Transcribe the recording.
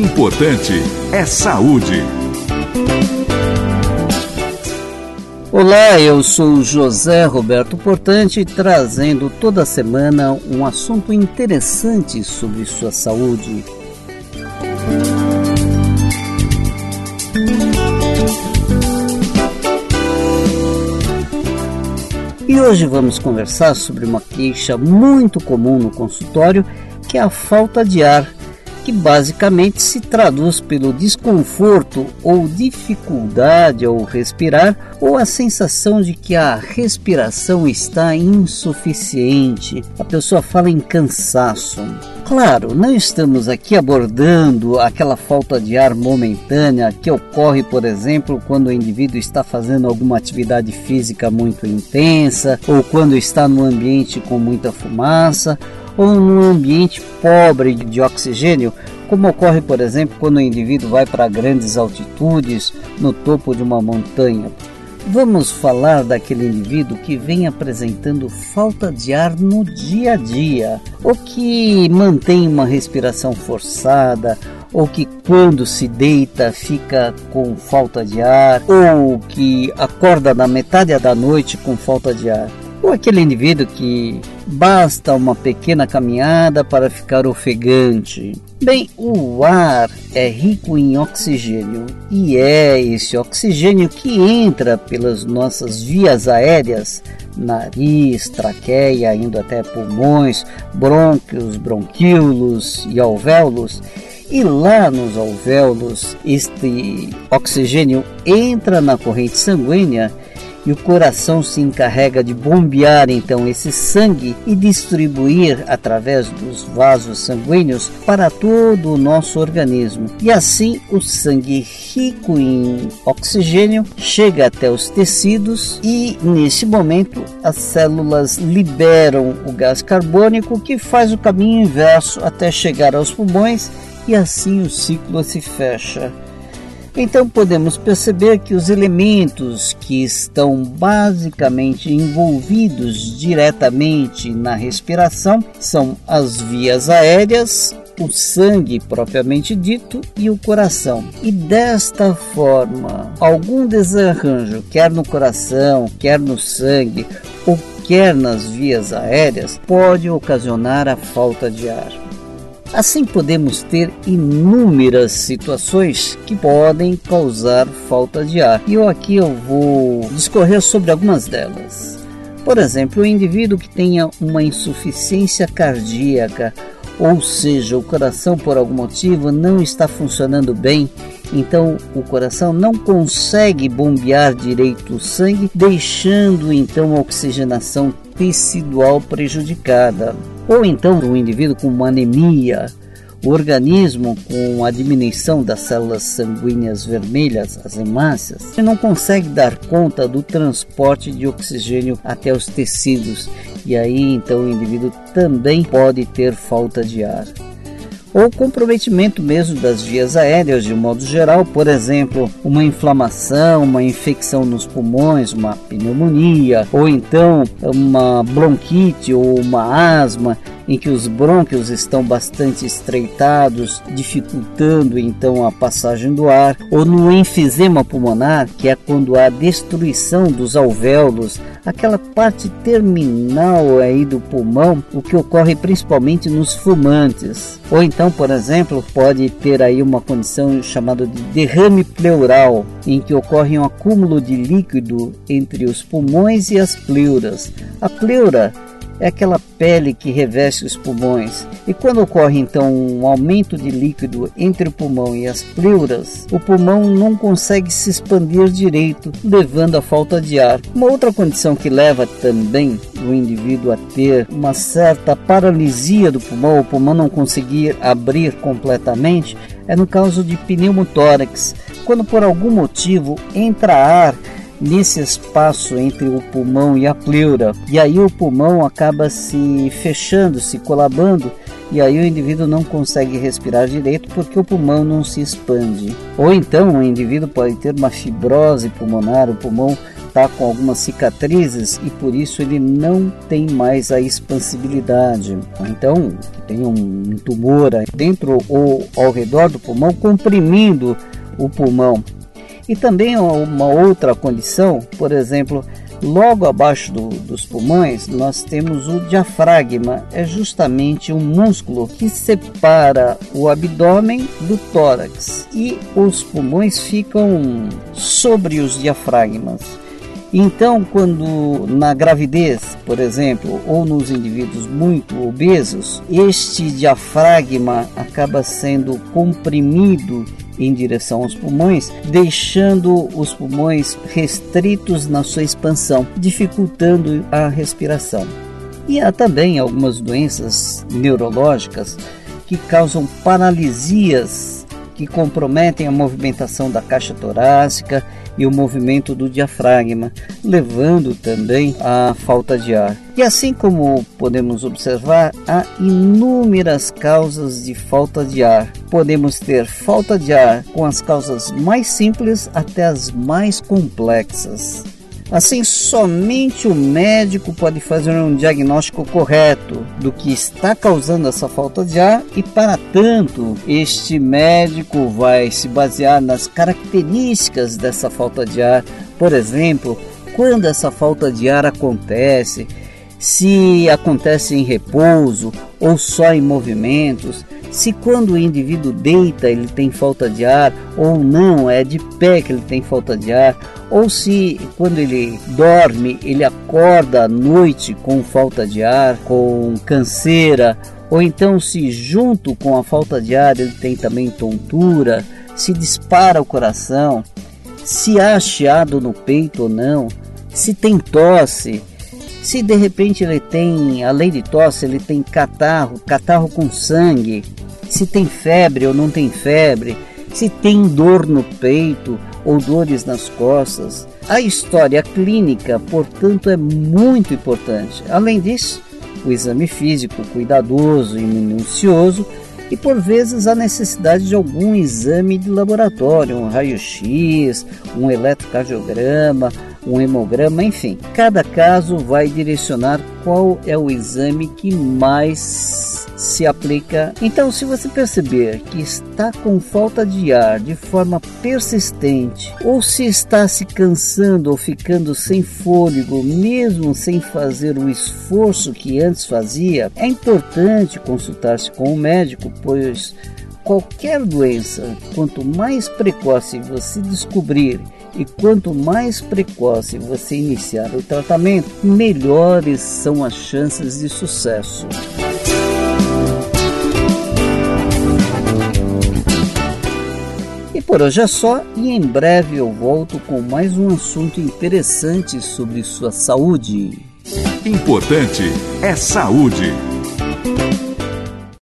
Importante é saúde. Olá, eu sou José Roberto Portante, trazendo toda semana um assunto interessante sobre sua saúde. E hoje vamos conversar sobre uma queixa muito comum no consultório, que é a falta de ar que basicamente se traduz pelo desconforto ou dificuldade ao respirar ou a sensação de que a respiração está insuficiente. A pessoa fala em cansaço. Claro, não estamos aqui abordando aquela falta de ar momentânea que ocorre, por exemplo, quando o indivíduo está fazendo alguma atividade física muito intensa ou quando está no ambiente com muita fumaça ou num ambiente pobre de oxigênio, como ocorre, por exemplo, quando o indivíduo vai para grandes altitudes no topo de uma montanha. Vamos falar daquele indivíduo que vem apresentando falta de ar no dia a dia, ou que mantém uma respiração forçada, ou que quando se deita fica com falta de ar, ou que acorda na metade da noite com falta de ar. Ou aquele indivíduo que basta uma pequena caminhada para ficar ofegante. Bem, o ar é rico em oxigênio e é esse oxigênio que entra pelas nossas vias aéreas, nariz, traqueia, indo até pulmões, brônquios, bronquíolos e alvéolos. E lá nos alvéolos, este oxigênio entra na corrente sanguínea e o coração se encarrega de bombear então esse sangue e distribuir através dos vasos sanguíneos para todo o nosso organismo. E assim o sangue rico em oxigênio chega até os tecidos e nesse momento as células liberam o gás carbônico que faz o caminho inverso até chegar aos pulmões e assim o ciclo se fecha. Então podemos perceber que os elementos que estão basicamente envolvidos diretamente na respiração são as vias aéreas, o sangue propriamente dito e o coração. E desta forma, algum desarranjo, quer no coração, quer no sangue ou quer nas vias aéreas, pode ocasionar a falta de ar. Assim podemos ter inúmeras situações que podem causar falta de ar. E eu aqui eu vou discorrer sobre algumas delas. Por exemplo, o indivíduo que tenha uma insuficiência cardíaca, ou seja, o coração por algum motivo não está funcionando bem, então o coração não consegue bombear direito o sangue, deixando então a oxigenação tecidual prejudicada. Ou então um indivíduo com uma anemia, o organismo com a diminuição das células sanguíneas vermelhas, as hemácias, não consegue dar conta do transporte de oxigênio até os tecidos. E aí então o indivíduo também pode ter falta de ar ou comprometimento mesmo das vias aéreas de modo geral, por exemplo, uma inflamação, uma infecção nos pulmões, uma pneumonia, ou então uma bronquite ou uma asma em que os brônquios estão bastante estreitados, dificultando então a passagem do ar, ou no enfisema pulmonar, que é quando há destruição dos alvéolos, aquela parte terminal aí do pulmão, o que ocorre principalmente nos fumantes. Ou então, por exemplo, pode ter aí uma condição chamada de derrame pleural, em que ocorre um acúmulo de líquido entre os pulmões e as pleuras. A pleura é aquela pele que reveste os pulmões. E quando ocorre então um aumento de líquido entre o pulmão e as pleuras, o pulmão não consegue se expandir direito, levando à falta de ar. Uma outra condição que leva também o indivíduo a ter uma certa paralisia do pulmão, o pulmão não conseguir abrir completamente, é no caso de pneumotórax, quando por algum motivo entra ar nesse espaço entre o pulmão e a pleura. E aí o pulmão acaba se fechando, se colabando, e aí o indivíduo não consegue respirar direito porque o pulmão não se expande. Ou então o indivíduo pode ter uma fibrose pulmonar, o pulmão está com algumas cicatrizes e por isso ele não tem mais a expansibilidade. Então, tem um tumor dentro ou ao redor do pulmão comprimindo o pulmão. E também uma outra condição, por exemplo, Logo abaixo do, dos pulmões, nós temos o diafragma, é justamente um músculo que separa o abdômen do tórax e os pulmões ficam sobre os diafragmas. Então, quando na gravidez, por exemplo, ou nos indivíduos muito obesos, este diafragma acaba sendo comprimido em direção aos pulmões, deixando os pulmões restritos na sua expansão, dificultando a respiração. E há também algumas doenças neurológicas que causam paralisias que comprometem a movimentação da caixa torácica e o movimento do diafragma, levando também à falta de ar. E assim como podemos observar, há inúmeras causas de falta de ar. Podemos ter falta de ar com as causas mais simples até as mais complexas. Assim, somente o médico pode fazer um diagnóstico correto do que está causando essa falta de ar e, para tanto, este médico vai se basear nas características dessa falta de ar. Por exemplo, quando essa falta de ar acontece, se acontece em repouso ou só em movimentos, se quando o indivíduo deita ele tem falta de ar ou não, é de pé que ele tem falta de ar, ou se quando ele dorme ele acorda à noite com falta de ar, com canseira, ou então se junto com a falta de ar ele tem também tontura, se dispara o coração, se há chiado no peito ou não, se tem tosse, se de repente ele tem, além de tosse, ele tem catarro, catarro com sangue, se tem febre ou não tem febre, se tem dor no peito ou dores nas costas. A história clínica, portanto, é muito importante. Além disso, o exame físico cuidadoso e minucioso e por vezes a necessidade de algum exame de laboratório, um raio-x, um eletrocardiograma, um hemograma, enfim. Cada caso vai direcionar qual é o exame que mais se aplica. Então, se você perceber que está com falta de ar de forma persistente, ou se está se cansando ou ficando sem fôlego, mesmo sem fazer o esforço que antes fazia, é importante consultar-se com o médico, pois qualquer doença, quanto mais precoce você descobrir e quanto mais precoce você iniciar o tratamento, melhores são as chances de sucesso. E por hoje é só, e em breve eu volto com mais um assunto interessante sobre sua saúde. Importante é saúde.